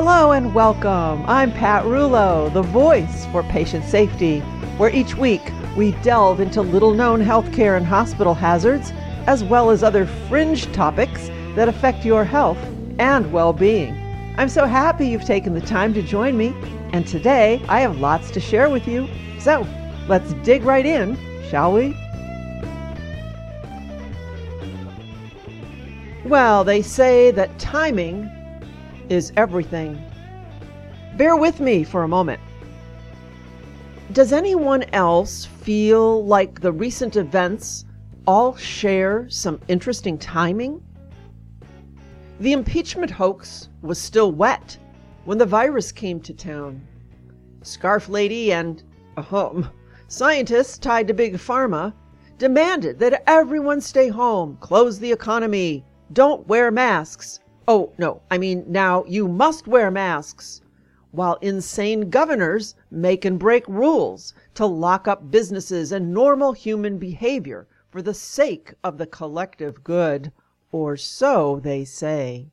Hello and welcome. I'm Pat Rullo, the voice for patient safety, where each week we delve into little known healthcare and hospital hazards, as well as other fringe topics that affect your health and well being. I'm so happy you've taken the time to join me, and today I have lots to share with you. So let's dig right in, shall we? Well, they say that timing is everything. Bear with me for a moment. Does anyone else feel like the recent events all share some interesting timing? The impeachment hoax was still wet when the virus came to town. Scarf Lady and, um, ahem, scientists tied to Big Pharma demanded that everyone stay home, close the economy, don't wear masks, Oh, no, I mean now you must wear masks. While insane governors make and break rules to lock up businesses and normal human behavior for the sake of the collective good, or so they say.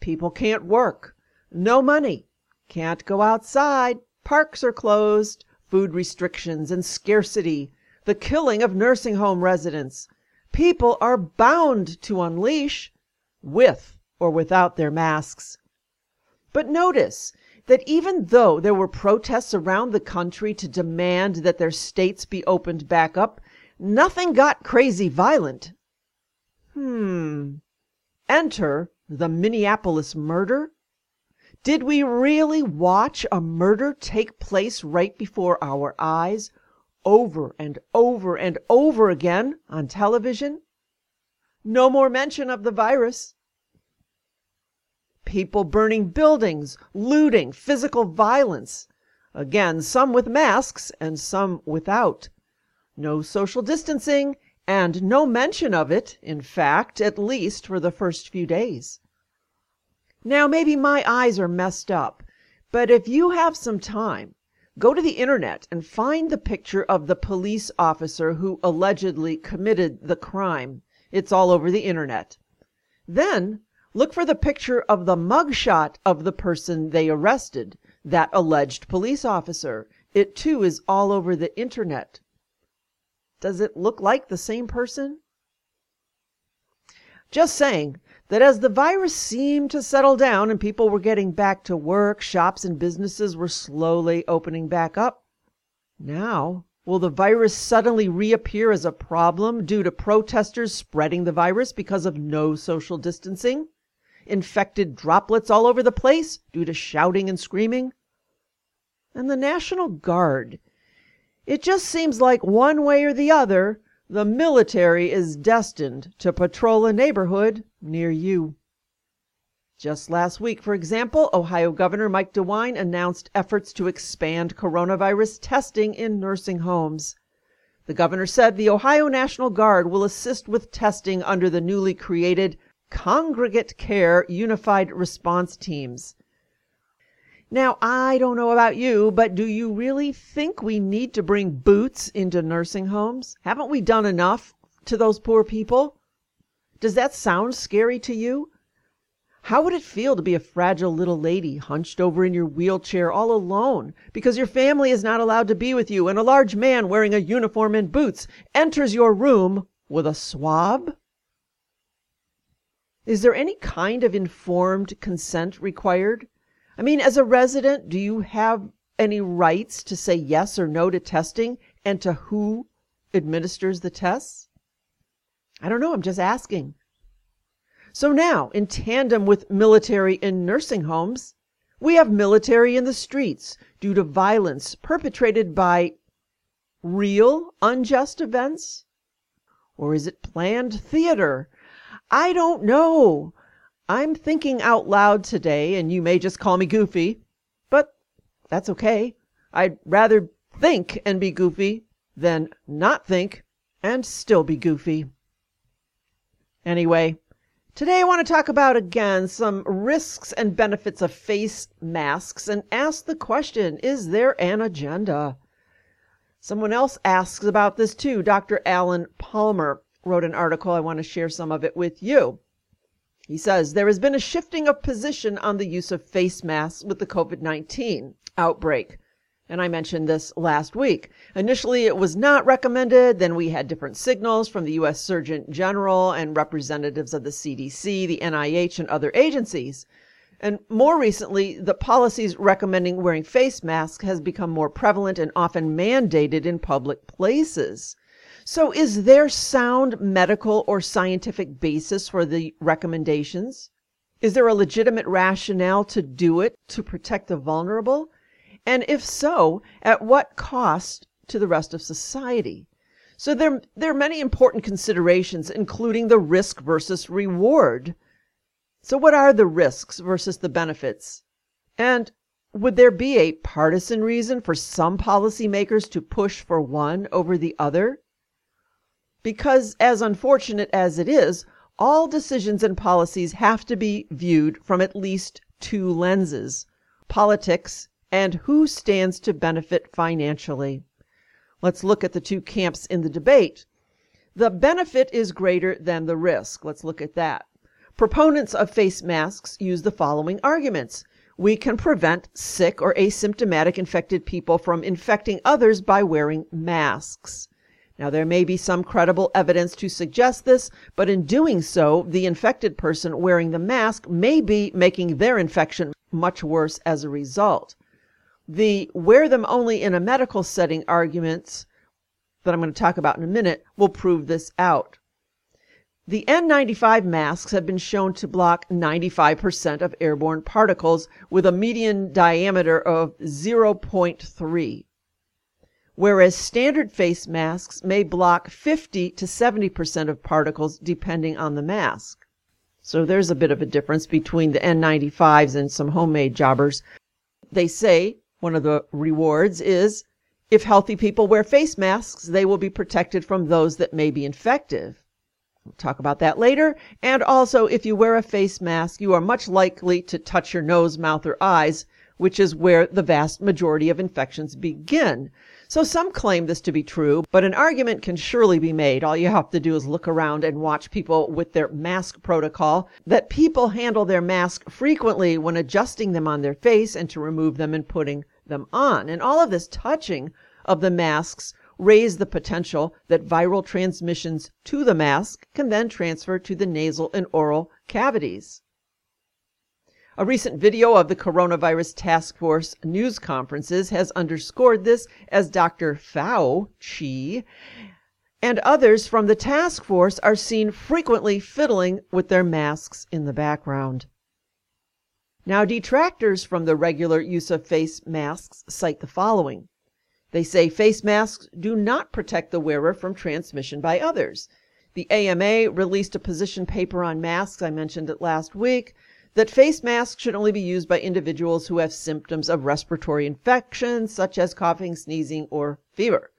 People can't work, no money, can't go outside, parks are closed, food restrictions and scarcity, the killing of nursing home residents. People are bound to unleash with or without their masks. But notice that even though there were protests around the country to demand that their states be opened back up, nothing got crazy violent. Hmm. Enter the Minneapolis murder? Did we really watch a murder take place right before our eyes, over and over and over again on television? No more mention of the virus. People burning buildings, looting, physical violence. Again, some with masks and some without. No social distancing, and no mention of it, in fact, at least for the first few days. Now, maybe my eyes are messed up, but if you have some time, go to the internet and find the picture of the police officer who allegedly committed the crime. It's all over the internet. Then look for the picture of the mugshot of the person they arrested, that alleged police officer. It too is all over the internet. Does it look like the same person? Just saying that as the virus seemed to settle down and people were getting back to work, shops and businesses were slowly opening back up. Now Will the virus suddenly reappear as a problem due to protesters spreading the virus because of no social distancing? Infected droplets all over the place due to shouting and screaming? And the National Guard. It just seems like one way or the other, the military is destined to patrol a neighborhood near you. Just last week, for example, Ohio Governor Mike DeWine announced efforts to expand coronavirus testing in nursing homes. The governor said the Ohio National Guard will assist with testing under the newly created Congregate Care Unified Response Teams. Now, I don't know about you, but do you really think we need to bring boots into nursing homes? Haven't we done enough to those poor people? Does that sound scary to you? How would it feel to be a fragile little lady hunched over in your wheelchair all alone because your family is not allowed to be with you and a large man wearing a uniform and boots enters your room with a swab? Is there any kind of informed consent required? I mean, as a resident, do you have any rights to say yes or no to testing and to who administers the tests? I don't know, I'm just asking. So now, in tandem with military in nursing homes, we have military in the streets due to violence perpetrated by real unjust events? Or is it planned theater? I don't know. I'm thinking out loud today, and you may just call me goofy, but that's okay. I'd rather think and be goofy than not think and still be goofy. Anyway, today I want to talk about again some risks and benefits of face masks and ask the question is there an agenda? Someone else asks about this too. Dr. Alan Palmer wrote an article. I want to share some of it with you. He says there has been a shifting of position on the use of face masks with the COVID 19 outbreak. And I mentioned this last week. Initially, it was not recommended. Then we had different signals from the U.S. Surgeon General and representatives of the CDC, the NIH, and other agencies. And more recently, the policies recommending wearing face masks has become more prevalent and often mandated in public places. So, is there sound medical or scientific basis for the recommendations? Is there a legitimate rationale to do it to protect the vulnerable? And if so, at what cost to the rest of society? So, there, there are many important considerations, including the risk versus reward. So, what are the risks versus the benefits? And would there be a partisan reason for some policymakers to push for one over the other? Because, as unfortunate as it is, all decisions and policies have to be viewed from at least two lenses politics and who stands to benefit financially. Let's look at the two camps in the debate. The benefit is greater than the risk. Let's look at that. Proponents of face masks use the following arguments. We can prevent sick or asymptomatic infected people from infecting others by wearing masks. Now, there may be some credible evidence to suggest this, but in doing so, the infected person wearing the mask may be making their infection much worse as a result. The wear them only in a medical setting arguments that I'm going to talk about in a minute will prove this out. The N95 masks have been shown to block 95% of airborne particles with a median diameter of 0.3 whereas standard face masks may block 50 to 70% of particles depending on the mask. So there's a bit of a difference between the N95s and some homemade jobbers. They say one of the rewards is if healthy people wear face masks, they will be protected from those that may be infective. We'll talk about that later. And also, if you wear a face mask, you are much likely to touch your nose, mouth, or eyes, which is where the vast majority of infections begin. So some claim this to be true, but an argument can surely be made. All you have to do is look around and watch people with their mask protocol, that people handle their mask frequently when adjusting them on their face and to remove them and putting them on. And all of this touching of the masks raise the potential that viral transmissions to the mask can then transfer to the nasal and oral cavities. A recent video of the Coronavirus Task Force news conferences has underscored this as Dr. Fauci and others from the task force are seen frequently fiddling with their masks in the background. Now, detractors from the regular use of face masks cite the following. They say face masks do not protect the wearer from transmission by others. The AMA released a position paper on masks, I mentioned it last week, that face masks should only be used by individuals who have symptoms of respiratory infection, such as coughing, sneezing, or fever.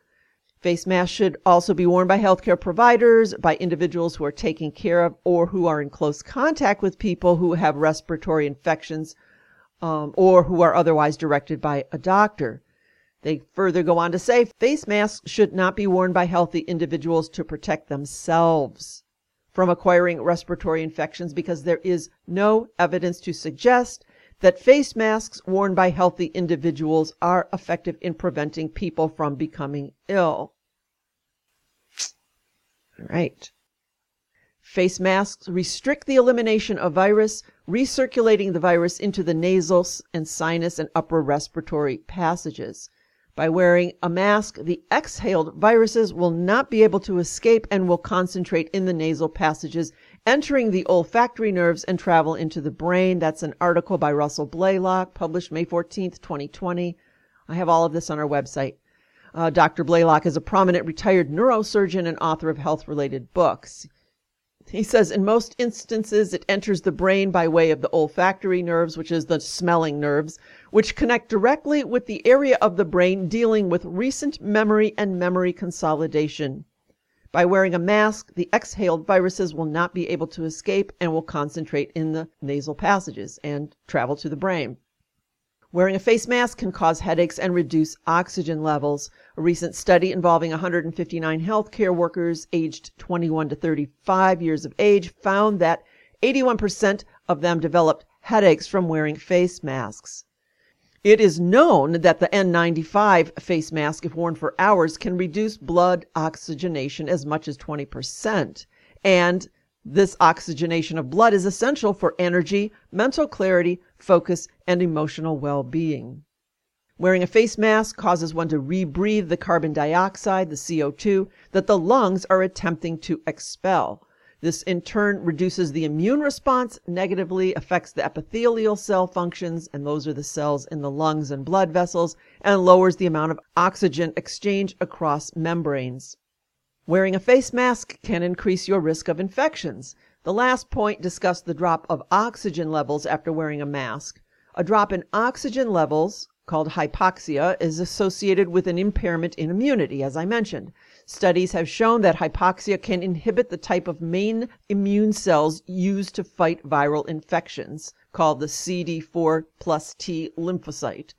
Face masks should also be worn by healthcare providers, by individuals who are taking care of or who are in close contact with people who have respiratory infections um, or who are otherwise directed by a doctor. They further go on to say face masks should not be worn by healthy individuals to protect themselves from acquiring respiratory infections because there is no evidence to suggest that face masks worn by healthy individuals are effective in preventing people from becoming ill. All right. Face masks restrict the elimination of virus, recirculating the virus into the nasal and sinus and upper respiratory passages. By wearing a mask, the exhaled viruses will not be able to escape and will concentrate in the nasal passages, entering the olfactory nerves and travel into the brain. That's an article by Russell Blaylock, published May 14th, 2020. I have all of this on our website. Uh, Dr. Blaylock is a prominent retired neurosurgeon and author of health related books. He says in most instances it enters the brain by way of the olfactory nerves, which is the smelling nerves, which connect directly with the area of the brain dealing with recent memory and memory consolidation. By wearing a mask, the exhaled viruses will not be able to escape and will concentrate in the nasal passages and travel to the brain. Wearing a face mask can cause headaches and reduce oxygen levels. A recent study involving 159 healthcare workers aged 21 to 35 years of age found that 81% of them developed headaches from wearing face masks. It is known that the N95 face mask, if worn for hours, can reduce blood oxygenation as much as 20%. And this oxygenation of blood is essential for energy, mental clarity, focus, and emotional well being. Wearing a face mask causes one to rebreathe the carbon dioxide, the CO2, that the lungs are attempting to expel. This in turn reduces the immune response, negatively affects the epithelial cell functions, and those are the cells in the lungs and blood vessels, and lowers the amount of oxygen exchange across membranes. Wearing a face mask can increase your risk of infections. The last point discussed the drop of oxygen levels after wearing a mask. A drop in oxygen levels, called hypoxia, is associated with an impairment in immunity, as I mentioned. Studies have shown that hypoxia can inhibit the type of main immune cells used to fight viral infections, called the CD4 plus T lymphocyte.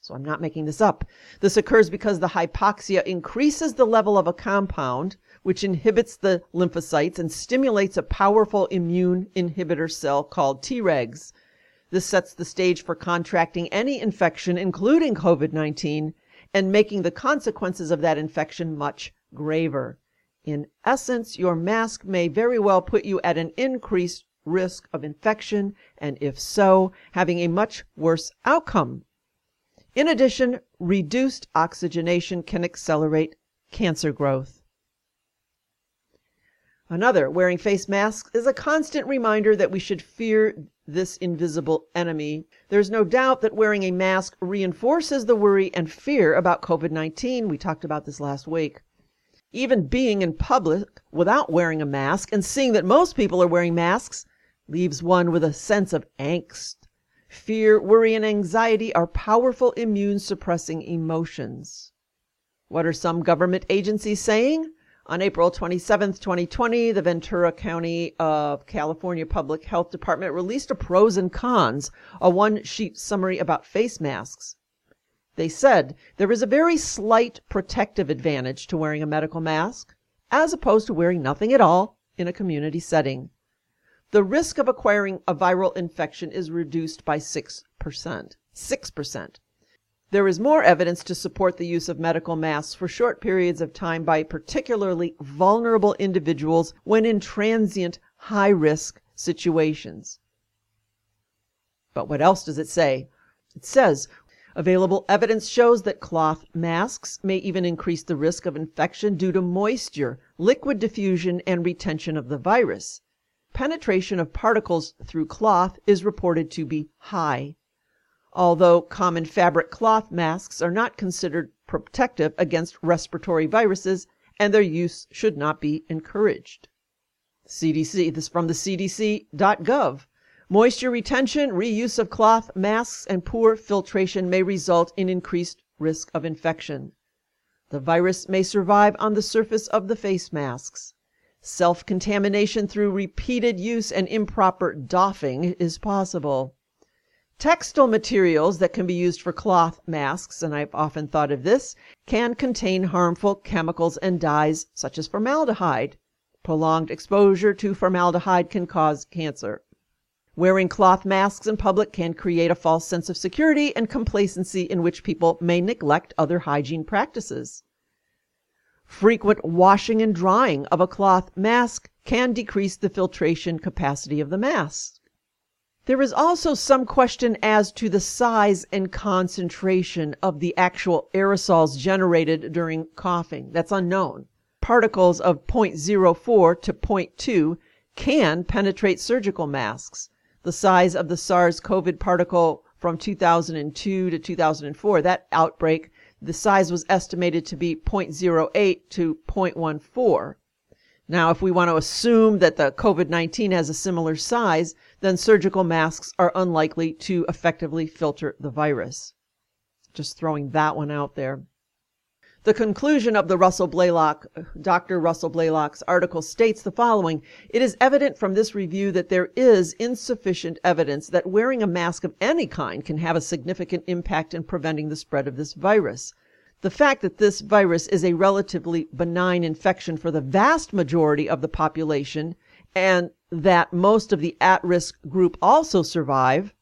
So I'm not making this up. This occurs because the hypoxia increases the level of a compound which inhibits the lymphocytes and stimulates a powerful immune inhibitor cell called Tregs. This sets the stage for contracting any infection, including COVID 19, and making the consequences of that infection much graver. In essence, your mask may very well put you at an increased risk of infection, and if so, having a much worse outcome in addition, reduced oxygenation can accelerate cancer growth. Another, wearing face masks is a constant reminder that we should fear this invisible enemy. There's no doubt that wearing a mask reinforces the worry and fear about COVID 19. We talked about this last week. Even being in public without wearing a mask and seeing that most people are wearing masks leaves one with a sense of angst Fear, worry, and anxiety are powerful immune suppressing emotions. What are some government agencies saying? On April 27, 2020, the Ventura County of California Public Health Department released a pros and cons, a one sheet summary about face masks. They said there is a very slight protective advantage to wearing a medical mask, as opposed to wearing nothing at all in a community setting the risk of acquiring a viral infection is reduced by 6%. 6%. There is more evidence to support the use of medical masks for short periods of time by particularly vulnerable individuals when in transient high risk situations. But what else does it say? It says available evidence shows that cloth masks may even increase the risk of infection due to moisture, liquid diffusion, and retention of the virus penetration of particles through cloth is reported to be high. Although common fabric cloth masks are not considered protective against respiratory viruses and their use should not be encouraged. CDC, this from the cdc.gov. Moisture retention, reuse of cloth masks, and poor filtration may result in increased risk of infection. The virus may survive on the surface of the face masks. Self contamination through repeated use and improper doffing is possible. Textile materials that can be used for cloth masks, and I've often thought of this, can contain harmful chemicals and dyes such as formaldehyde. Prolonged exposure to formaldehyde can cause cancer. Wearing cloth masks in public can create a false sense of security and complacency in which people may neglect other hygiene practices. Frequent washing and drying of a cloth mask can decrease the filtration capacity of the mask. There is also some question as to the size and concentration of the actual aerosols generated during coughing. That's unknown. Particles of 0.04 to 0.2 can penetrate surgical masks. The size of the SARS CoV particle from 2002 to 2004, that outbreak the size was estimated to be 0.08 to 0.14. Now, if we want to assume that the COVID 19 has a similar size, then surgical masks are unlikely to effectively filter the virus. Just throwing that one out there. The conclusion of the Russell Blaylock, Dr. Russell Blaylock's article states the following It is evident from this review that there is insufficient evidence that wearing a mask of any kind can have a significant impact in preventing the spread of this virus. The fact that this virus is a relatively benign infection for the vast majority of the population and that most of the at risk group also survive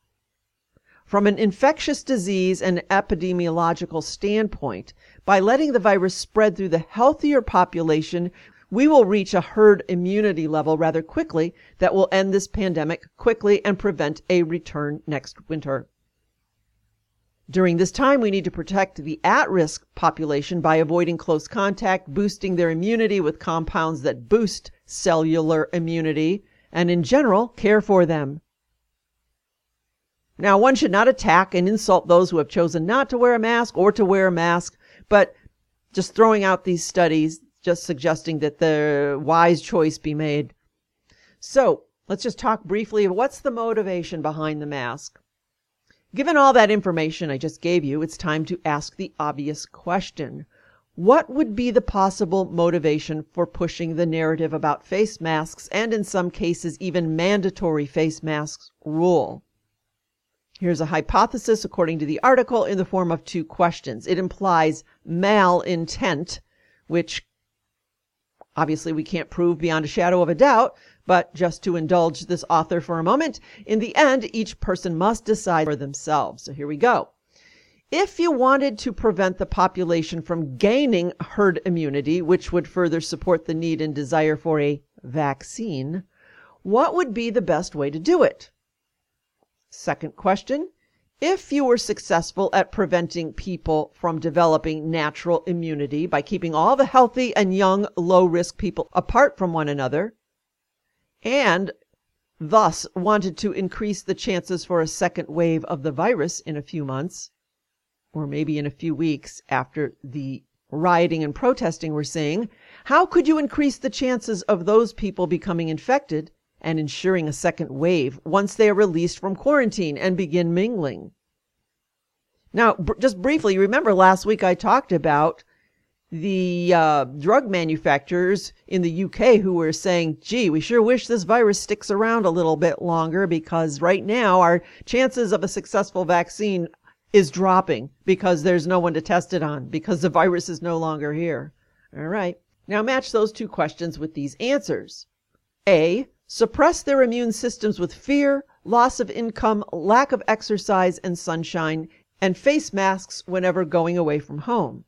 from an infectious disease and epidemiological standpoint, by letting the virus spread through the healthier population, we will reach a herd immunity level rather quickly that will end this pandemic quickly and prevent a return next winter. During this time, we need to protect the at risk population by avoiding close contact, boosting their immunity with compounds that boost cellular immunity, and in general, care for them. Now, one should not attack and insult those who have chosen not to wear a mask or to wear a mask, but just throwing out these studies, just suggesting that the wise choice be made. So, let's just talk briefly of what's the motivation behind the mask. Given all that information I just gave you, it's time to ask the obvious question. What would be the possible motivation for pushing the narrative about face masks and, in some cases, even mandatory face masks rule? Here's a hypothesis according to the article in the form of two questions. It implies malintent, which obviously we can't prove beyond a shadow of a doubt, but just to indulge this author for a moment, in the end, each person must decide for themselves. So here we go. If you wanted to prevent the population from gaining herd immunity, which would further support the need and desire for a vaccine, what would be the best way to do it? Second question If you were successful at preventing people from developing natural immunity by keeping all the healthy and young, low risk people apart from one another, and thus wanted to increase the chances for a second wave of the virus in a few months, or maybe in a few weeks after the rioting and protesting we're seeing, how could you increase the chances of those people becoming infected and ensuring a second wave once they are released from quarantine and begin mingling. Now, br- just briefly, remember last week I talked about the uh, drug manufacturers in the UK who were saying, gee, we sure wish this virus sticks around a little bit longer because right now our chances of a successful vaccine is dropping because there's no one to test it on because the virus is no longer here. All right. Now match those two questions with these answers. A suppress their immune systems with fear, loss of income, lack of exercise and sunshine, and face masks whenever going away from home.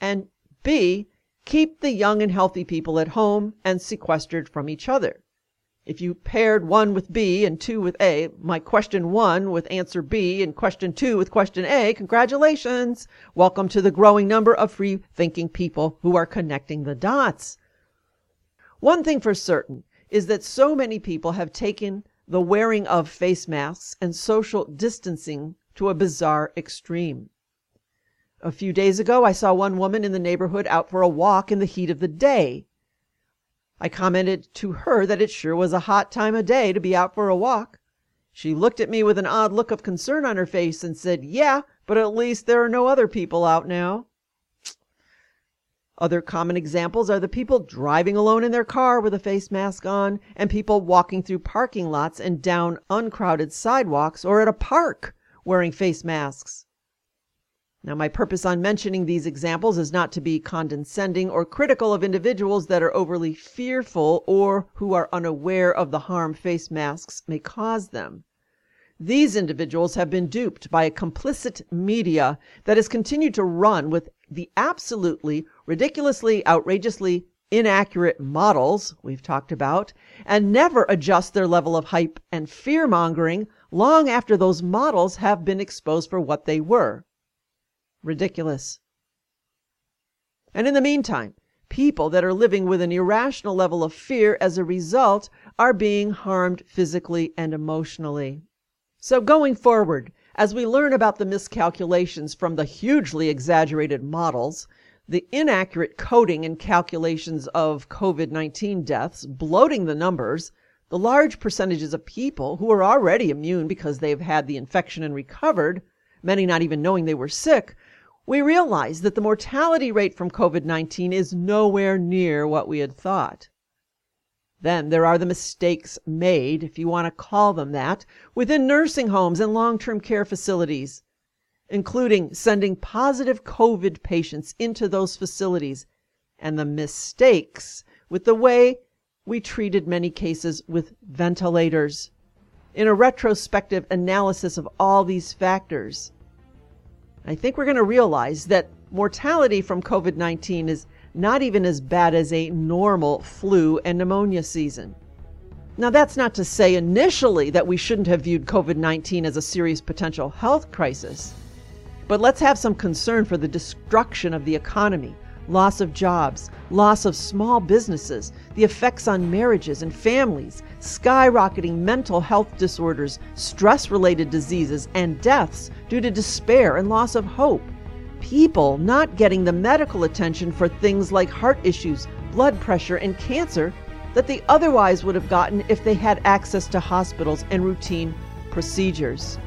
And B, keep the young and healthy people at home and sequestered from each other. If you paired one with B and two with A, my question one with answer B and question two with question A, congratulations! Welcome to the growing number of free thinking people who are connecting the dots. One thing for certain is that so many people have taken the wearing of face masks and social distancing to a bizarre extreme. A few days ago, I saw one woman in the neighborhood out for a walk in the heat of the day. I commented to her that it sure was a hot time of day to be out for a walk. She looked at me with an odd look of concern on her face and said, Yeah, but at least there are no other people out now. Other common examples are the people driving alone in their car with a face mask on, and people walking through parking lots and down uncrowded sidewalks or at a park wearing face masks. Now, my purpose on mentioning these examples is not to be condescending or critical of individuals that are overly fearful or who are unaware of the harm face masks may cause them. These individuals have been duped by a complicit media that has continued to run with the absolutely, ridiculously, outrageously inaccurate models we've talked about and never adjust their level of hype and fear mongering long after those models have been exposed for what they were ridiculous. And in the meantime, people that are living with an irrational level of fear as a result are being harmed physically and emotionally. So, going forward, as we learn about the miscalculations from the hugely exaggerated models, the inaccurate coding and calculations of COVID 19 deaths, bloating the numbers, the large percentages of people who are already immune because they've had the infection and recovered, many not even knowing they were sick, we realize that the mortality rate from COVID 19 is nowhere near what we had thought. Then there are the mistakes made, if you want to call them that, within nursing homes and long term care facilities including sending positive COVID patients into those facilities, and the mistakes with the way we treated many cases with ventilators. In a retrospective analysis of all these factors, I think we're going to realize that mortality from COVID 19 is not even as bad as a normal flu and pneumonia season. Now, that's not to say initially that we shouldn't have viewed COVID 19 as a serious potential health crisis. But let's have some concern for the destruction of the economy, loss of jobs, loss of small businesses, the effects on marriages and families, skyrocketing mental health disorders, stress related diseases, and deaths due to despair and loss of hope. People not getting the medical attention for things like heart issues, blood pressure, and cancer that they otherwise would have gotten if they had access to hospitals and routine procedures.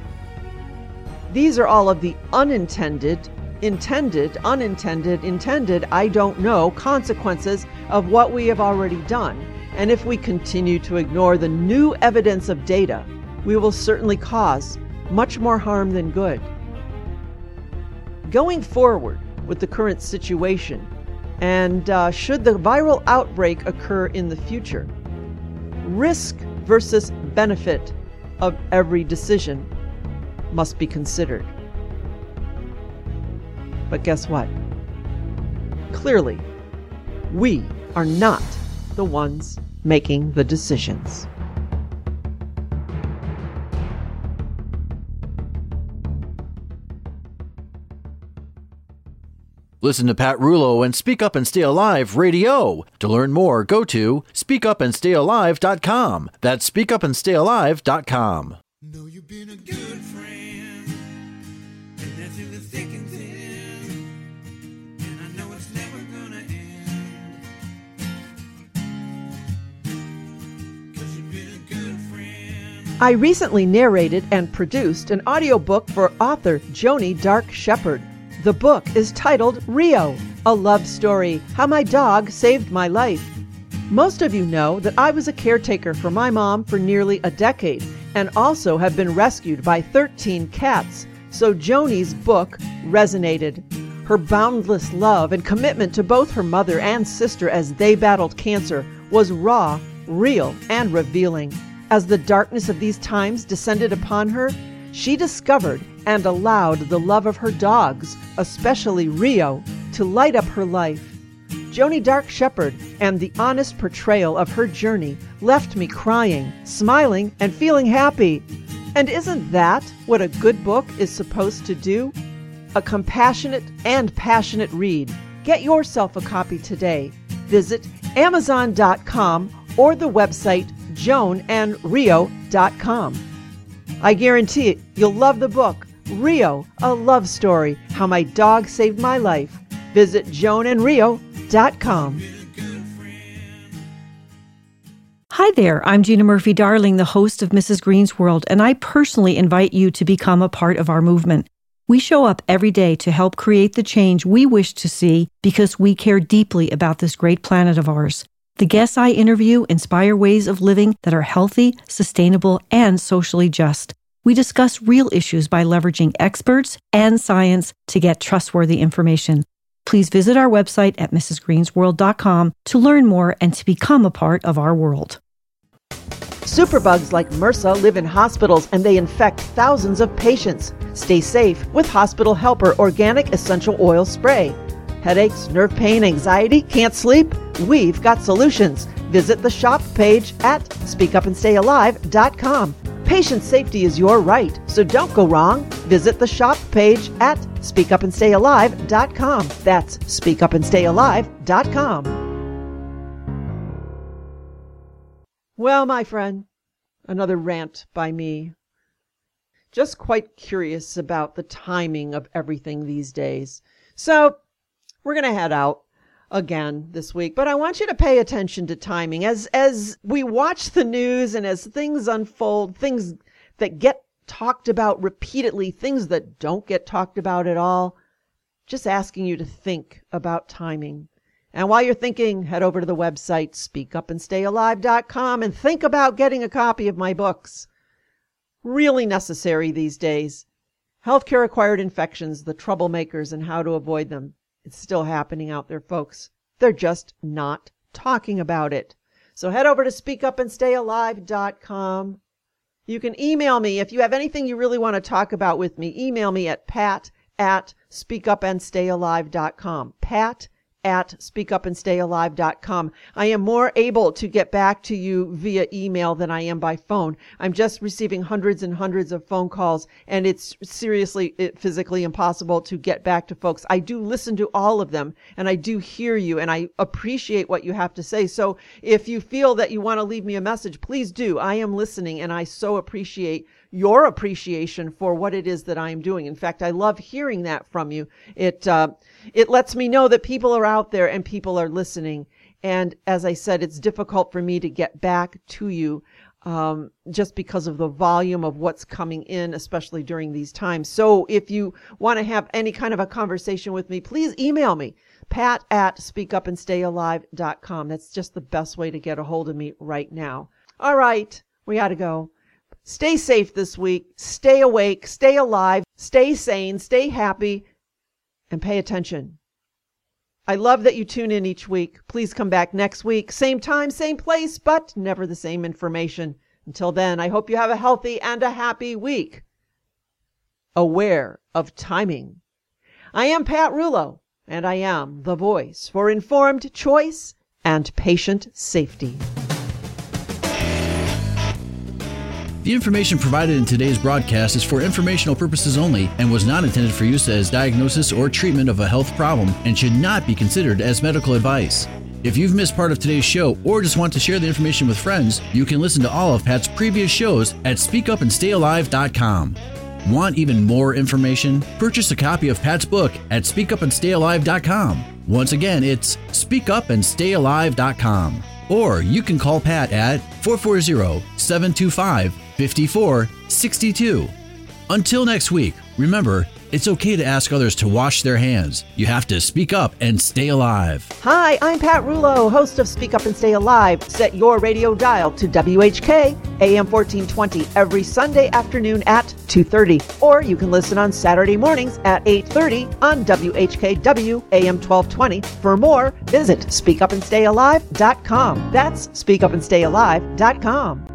These are all of the unintended, intended, unintended, intended, I don't know, consequences of what we have already done. And if we continue to ignore the new evidence of data, we will certainly cause much more harm than good. Going forward with the current situation, and uh, should the viral outbreak occur in the future, risk versus benefit of every decision must be considered. But guess what? Clearly, we are not the ones making the decisions. Listen to Pat Rullo and Speak Up and Stay Alive radio. To learn more, go to speakupandstayalive.com. That's speakupandstayalive.com. Know I recently narrated and produced an audiobook for author Joni Dark Shepherd. The book is titled Rio, a love story, how my dog saved my life. Most of you know that I was a caretaker for my mom for nearly a decade and also have been rescued by 13 cats, so Joni's book resonated. Her boundless love and commitment to both her mother and sister as they battled cancer was raw, real, and revealing. As the darkness of these times descended upon her, she discovered and allowed the love of her dogs, especially Rio, to light up her life. Joni Dark Shepherd and the honest portrayal of her journey left me crying, smiling, and feeling happy. And isn't that what a good book is supposed to do? A compassionate and passionate read. Get yourself a copy today. Visit Amazon.com or the website joanandrio.com. I guarantee it, you'll love the book, Rio, a love story, how my dog saved my life. Visit joanandrio.com. Hi there, I'm Gina Murphy Darling, the host of Mrs. Green's World, and I personally invite you to become a part of our movement. We show up every day to help create the change we wish to see because we care deeply about this great planet of ours. The guests I interview inspire ways of living that are healthy, sustainable, and socially just. We discuss real issues by leveraging experts and science to get trustworthy information. Please visit our website at mrsgreensworld.com to learn more and to become a part of our world. Superbugs like MRSA live in hospitals and they infect thousands of patients. Stay safe with Hospital Helper Organic Essential Oil Spray. Headaches, nerve pain, anxiety, can't sleep? We've got solutions. Visit the shop page at speakupandstayalive.com. Patient safety is your right, so don't go wrong. Visit the shop page at speakupandstayalive.com. That's speakupandstayalive.com. Well, my friend, another rant by me. Just quite curious about the timing of everything these days. So, we're going to head out again this week, but I want you to pay attention to timing as as we watch the news and as things unfold, things that get talked about repeatedly, things that don't get talked about at all. Just asking you to think about timing. And while you're thinking, head over to the website speakupandstayalive.com and think about getting a copy of my books. Really necessary these days. Healthcare acquired infections, the troublemakers, and how to avoid them. It's still happening out there, folks. They're just not talking about it. So head over to speakupandstayalive.com. You can email me if you have anything you really want to talk about with me. Email me at pat at speakupandstayalive.com. Pat at speakupandstayalive.com. I am more able to get back to you via email than I am by phone. I'm just receiving hundreds and hundreds of phone calls and it's seriously physically impossible to get back to folks. I do listen to all of them and I do hear you and I appreciate what you have to say. So if you feel that you want to leave me a message, please do. I am listening and I so appreciate your appreciation for what it is that I am doing. In fact, I love hearing that from you. It uh, it lets me know that people are out there and people are listening. And as I said, it's difficult for me to get back to you um, just because of the volume of what's coming in, especially during these times. So if you want to have any kind of a conversation with me, please email me, pat at speakupandstayalive.com. That's just the best way to get a hold of me right now. All right, we got to go. Stay safe this week. Stay awake. Stay alive. Stay sane. Stay happy. And pay attention. I love that you tune in each week. Please come back next week. Same time, same place, but never the same information. Until then, I hope you have a healthy and a happy week. Aware of timing. I am Pat Rullo, and I am the voice for informed choice and patient safety. The information provided in today's broadcast is for informational purposes only and was not intended for use as diagnosis or treatment of a health problem and should not be considered as medical advice. If you've missed part of today's show or just want to share the information with friends, you can listen to all of Pat's previous shows at speakupandstayalive.com. Want even more information? Purchase a copy of Pat's book at speakupandstayalive.com. Once again, it's speakupandstayalive.com. Or you can call Pat at 440 725 5462. Until next week, remember, it's okay to ask others to wash their hands. You have to speak up and stay alive. Hi, I'm Pat Rullo, host of Speak Up and Stay Alive. Set your radio dial to WHK AM 1420 every Sunday afternoon at 2:30, or you can listen on Saturday mornings at 8:30 on WHKW AM 1220. For more, visit speakupandstayalive.com. That's speakupandstayalive.com.